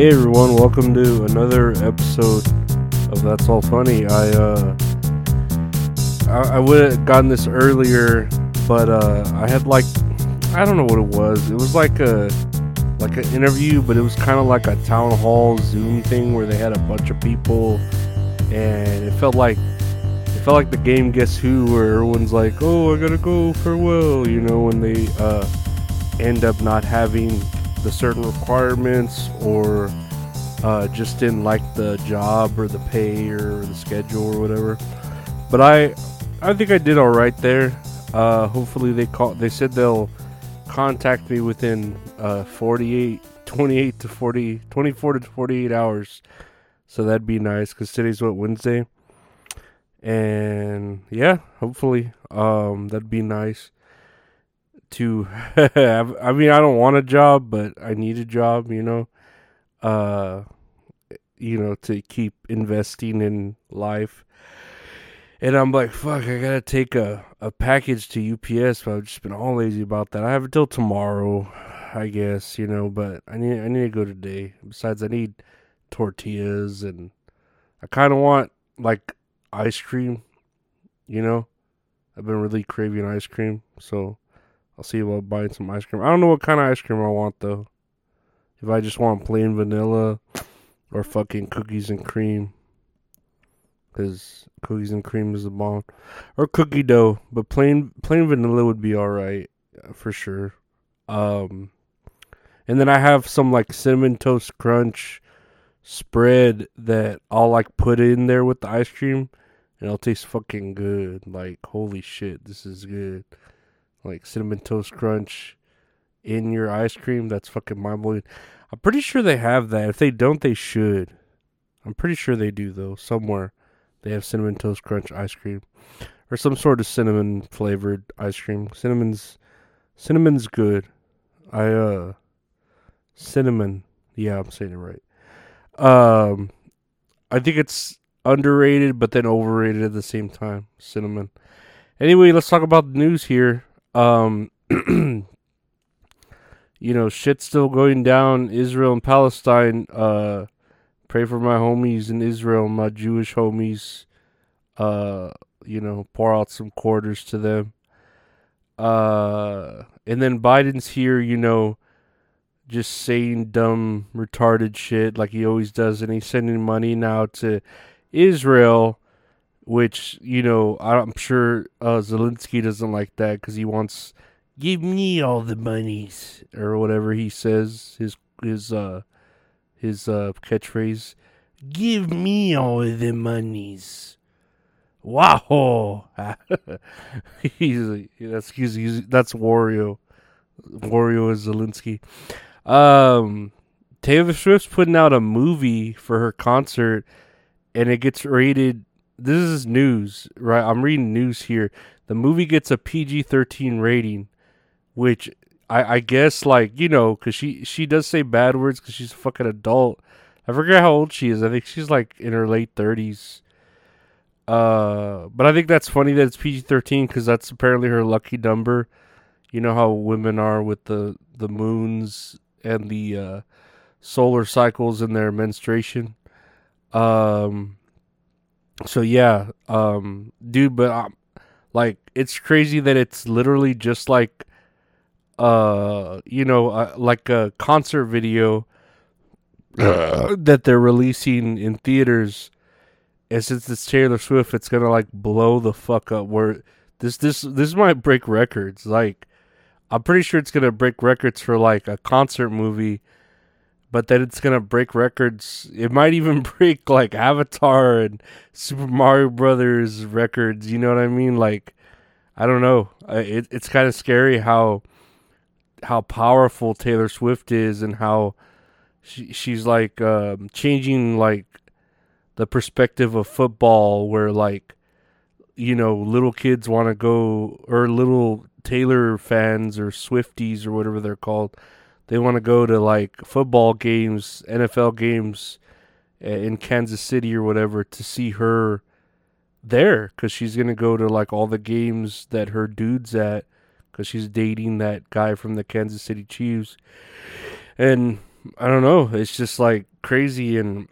Hey everyone, welcome to another episode of That's All Funny. I uh I, I would have gotten this earlier, but uh I had like I don't know what it was. It was like a like an interview, but it was kind of like a town hall Zoom thing where they had a bunch of people, and it felt like it felt like the game Guess Who, where everyone's like, "Oh, I gotta go farewell," you know, when they uh end up not having the certain requirements or uh, just didn't like the job or the pay or the schedule or whatever. But I, I think I did all right there. Uh, hopefully they call. They said they'll contact me within uh, 48, 28 to 40, 24 to 48 hours. So that'd be nice because today's what Wednesday. And yeah, hopefully, um, that'd be nice to have, I mean I don't want a job but I need a job you know? Uh you know to keep investing in life. And I'm like fuck I gotta take a, a package to UPS but I've just been all lazy about that. I have until tomorrow I guess you know but I need I need to go today. Besides I need tortillas and I kind of want like ice cream you know? I've been really craving ice cream so I'll see about buying some ice cream. I don't know what kind of ice cream I want though. If I just want plain vanilla or fucking cookies and cream. Cause cookies and cream is the bomb. Or cookie dough. But plain plain vanilla would be alright. For sure. Um and then I have some like cinnamon toast crunch spread that I'll like put in there with the ice cream and it'll taste fucking good. Like holy shit, this is good like cinnamon toast crunch in your ice cream. That's fucking mind blowing. I'm pretty sure they have that. If they don't, they should. I'm pretty sure they do though. Somewhere they have cinnamon toast crunch ice cream or some sort of cinnamon flavored ice cream. Cinnamon's cinnamon's good. I uh cinnamon. Yeah, I'm saying it right. Um I think it's underrated but then overrated at the same time. Cinnamon. Anyway, let's talk about the news here. Um, you know, shit's still going down. Israel and Palestine. Uh, pray for my homies in Israel, my Jewish homies. Uh, you know, pour out some quarters to them. Uh, and then Biden's here, you know, just saying dumb, retarded shit like he always does, and he's sending money now to Israel which you know I'm sure uh, Zelensky doesn't like that because he wants give me all the monies or whatever he says his his uh his uh catchphrase. Give me all the monies. Wow. He's that's he's, he's that's Wario. Wario is Zelensky. Um Taylor Swift's putting out a movie for her concert and it gets rated this is news, right? I'm reading news here. The movie gets a PG 13 rating, which I, I guess, like, you know, because she, she does say bad words because she's a fucking adult. I forget how old she is. I think she's like in her late 30s. Uh, but I think that's funny that it's PG 13 because that's apparently her lucky number. You know how women are with the, the moons and the uh, solar cycles in their menstruation. Um, so yeah, um, dude, but um, like it's crazy that it's literally just like, uh, you know, uh, like a concert video that they're releasing in theaters. And since it's Taylor Swift, it's gonna like blow the fuck up. Where this this this might break records. Like, I'm pretty sure it's gonna break records for like a concert movie but then it's gonna break records. It might even break like Avatar and Super Mario Brothers records. You know what I mean? Like, I don't know. It, it's kind of scary how how powerful Taylor Swift is and how she she's like um, changing like the perspective of football, where like you know little kids want to go or little Taylor fans or Swifties or whatever they're called they want to go to like football games, NFL games eh, in Kansas City or whatever to see her there because she's gonna go to like all the games that her dude's at because she's dating that guy from the Kansas City Chiefs, and I don't know. It's just like crazy, and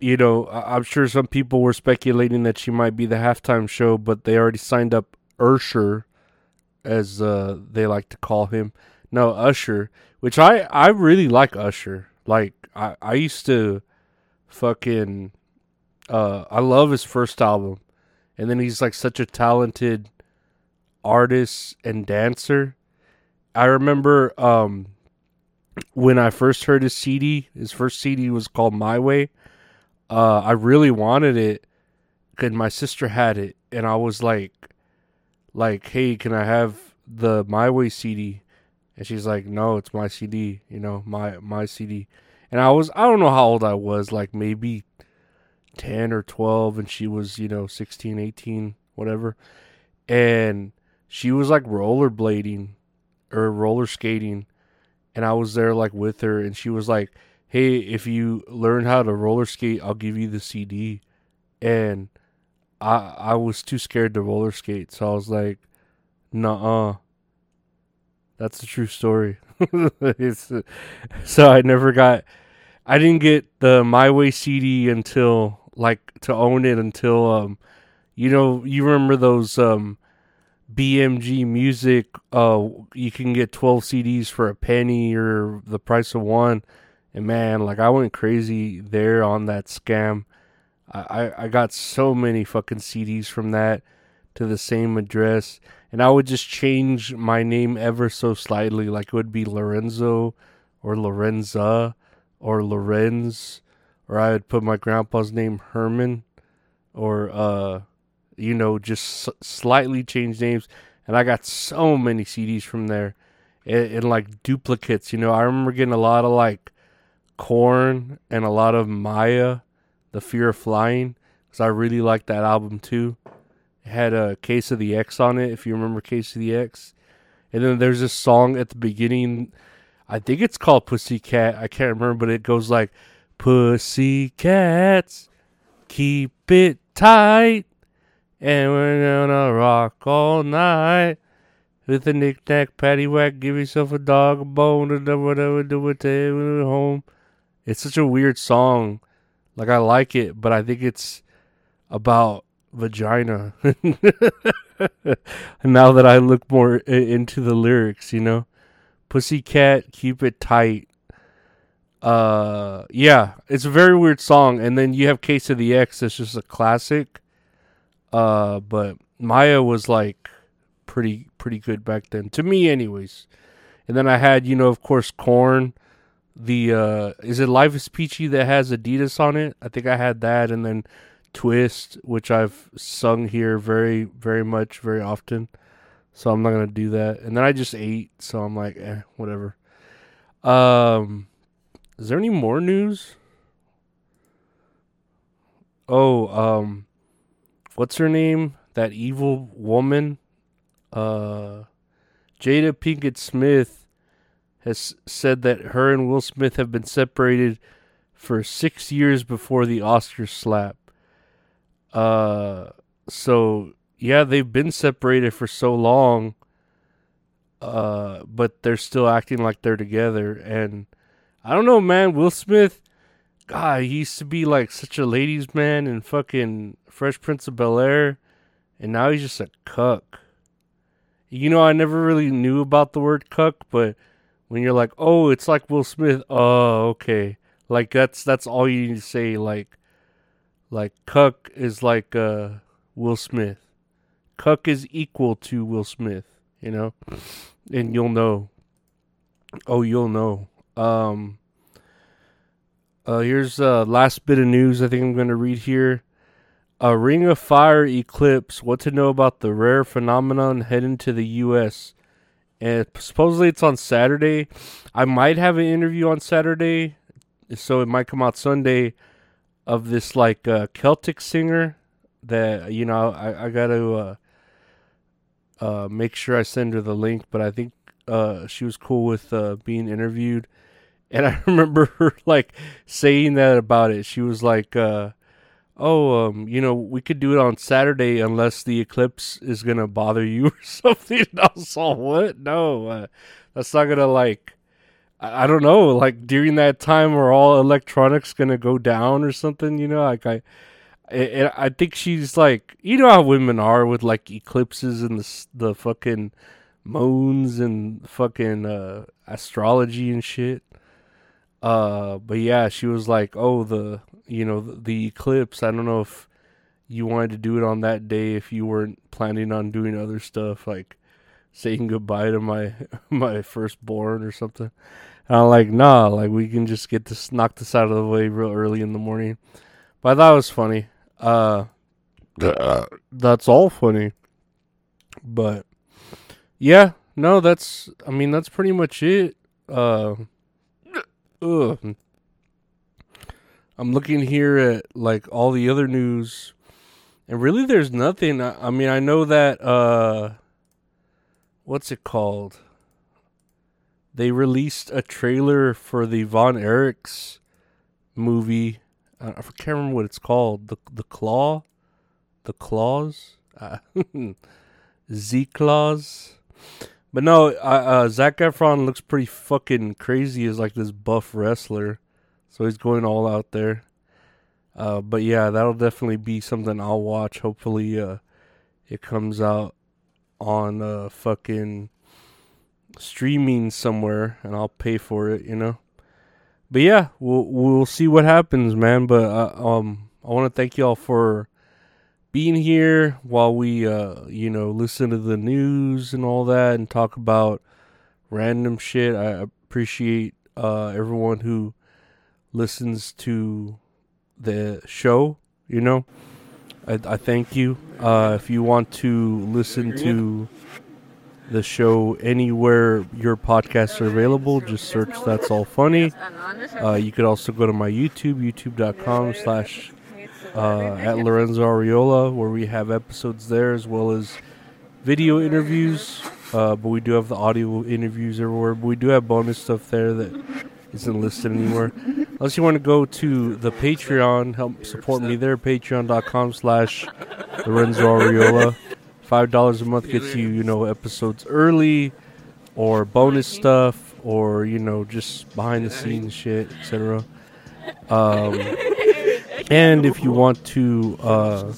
you know, I- I'm sure some people were speculating that she might be the halftime show, but they already signed up Ursher, as uh, they like to call him. No, Usher, which I I really like Usher. Like I I used to fucking uh I love his first album. And then he's like such a talented artist and dancer. I remember um when I first heard his CD, his first CD was called My Way. Uh I really wanted it cuz my sister had it and I was like like, "Hey, can I have the My Way CD?" And she's like, "No, it's my CD, you know, my my CD." And I was I don't know how old I was, like maybe 10 or 12 and she was, you know, 16, 18, whatever. And she was like rollerblading or roller skating and I was there like with her and she was like, "Hey, if you learn how to roller skate, I'll give you the CD." And I I was too scared to roller skate, so I was like, "Nuh-uh." That's a true story. so I never got I didn't get the My Way CD until like to own it until um you know, you remember those um BMG music uh you can get 12 CDs for a penny or the price of one. And man, like I went crazy there on that scam. I, I got so many fucking CDs from that to the same address. And I would just change my name ever so slightly. Like it would be Lorenzo or Lorenza or Lorenz. Or I would put my grandpa's name Herman. Or, uh, you know, just s- slightly change names. And I got so many CDs from there. And, and like duplicates, you know. I remember getting a lot of like Korn and a lot of Mya the Fear of Flying, because I really liked that album too. Had a Case of the Ex on it, if you remember Case of the Ex. And then there's this song at the beginning, I think it's called Pussycat. I can't remember, but it goes like, Pussycats, keep it tight, and we're gonna rock all night. With a knick-knack, paddywhack, give yourself a dog a bone, and whatever, do it, to home. It's such a weird song. Like I like it, but I think it's about vagina. now that I look more into the lyrics, you know, Pussycat, keep it tight. Uh, yeah, it's a very weird song. And then you have Case of the Ex, that's just a classic. Uh, but Mya was like pretty pretty good back then to me, anyways. And then I had, you know, of course, Korn the uh is it Life is Peachy that has Adidas on it? I think I had that and then Twist, which I've sung here very, very much, very often. So I'm not gonna do that. And then I just ate, so I'm like, eh, whatever. Um is there any more news? Oh, um what's her name? That evil woman? Uh Jada Pinkett Smith has said that her and Will Smith have been separated for six years before the Oscar slap. Uh, so yeah, they've been separated for so long. Uh, but they're still acting like they're together, and I don't know, man. Will Smith, God, he used to be like such a ladies' man in fucking Fresh Prince of Bel Air, and now he's just a cuck. You know, I never really knew about the word cuck, but when you're like, oh, it's like Will Smith. Oh, okay. Like that's that's all you need to say. Like, like Cuck is like uh Will Smith. Cuck is equal to Will Smith. You know, and you'll know. Oh, you'll know. Um. Uh, here's uh last bit of news. I think I'm gonna read here. A Ring of Fire eclipse. What to know about the rare phenomenon heading to the U.S and supposedly it's on Saturday. I might have an interview on Saturday, so it might come out Sunday of this like uh, Celtic singer that you know I I gotta uh, uh, make sure I send her the link, but I think uh, she was cool with uh, being interviewed, and I remember her like saying that about it. She was like. Uh, oh, um, you know, we could do it on Saturday unless the eclipse is gonna bother you or something. And I was all, what? No, uh, that's not gonna like. I, don't know, like during that time, are all electronics gonna go down or something? You know, like I, I, I think she's like, you know how women are with like eclipses and the the fucking moons and fucking uh, astrology and shit. Uh, but yeah, she was like, "Oh, the you know the, the eclipse. I don't know if you wanted to do it on that day if you weren't planning on doing other stuff like saying goodbye to my my firstborn or something." And I'm like, "Nah, like we can just get this knock this out of the way real early in the morning." But I thought it was funny. Uh, that's all funny. But yeah, no, that's I mean that's pretty much it. Uh ugh. I'm looking here at like all the other news and really there's nothing. I, I mean, I know that uh what's it called? They released a trailer for the Von Erichs movie. I, can't remember what it's called. The the Claw, the Claws, uh, Z Claws. But no, uh, uh, Zac Efron looks pretty fucking crazy as like this buff wrestler, so he's going all out there. Uh, but yeah, that'll definitely be something I'll watch. Hopefully, uh, it comes out on uh, fucking streaming somewhere, and I'll pay for it. You know. But yeah, we'll we'll see what happens, man. But uh, um, I want to thank y'all for being here while we, uh, you know, listen to the news and all that and talk about random shit. I appreciate uh, everyone who listens to the show. You know, I, I thank you. Uh, if you want to listen to the show anywhere your podcasts are available, just search That's All Funny. Uh, you could also go to my YouTube, youtube.com slash uh, at Lorenzo Ariola, where we have episodes there as well as video interviews. Uh, but we do have the audio interviews everywhere. But we do have bonus stuff there that isn't listed anywhere. Unless you want to go to the Patreon, help support me there. Patreon.com slash Lorenzo Ariola. Five dollars a month gets you, you know, episodes early, or bonus stuff, or you know, just behind the scenes shit, etc. Um, and if you want to uh,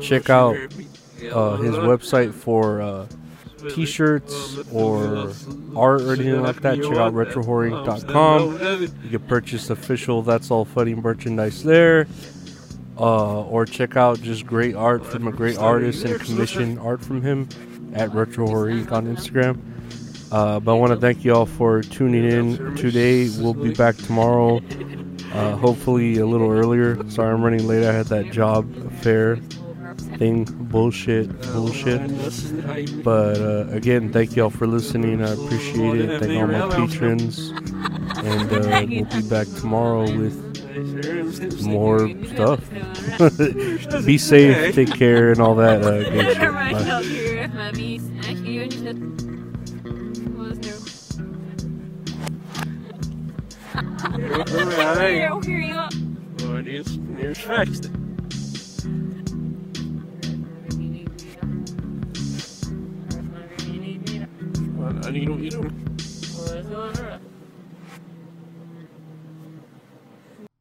check out uh, his website for uh, t-shirts or art or anything like that, check out retrohorror.com. You can purchase official That's All Funny merchandise there. Uh, or check out just great art from a great artist and commission art from him at Retro Horror Inc. on Instagram. Uh, but I want to thank you all for tuning in today. We'll be back tomorrow uh, hopefully a little earlier. Sorry I'm running late. I had that job fair thing. Bullshit. Bullshit. But uh, again, thank y'all for listening. I appreciate it. Thank all my patrons. And uh, we'll be back tomorrow with more stuff. be safe, take care, and all that. Uh, good shit. Bye. Hur åker du igång? Det är ju strax. I need to, you know.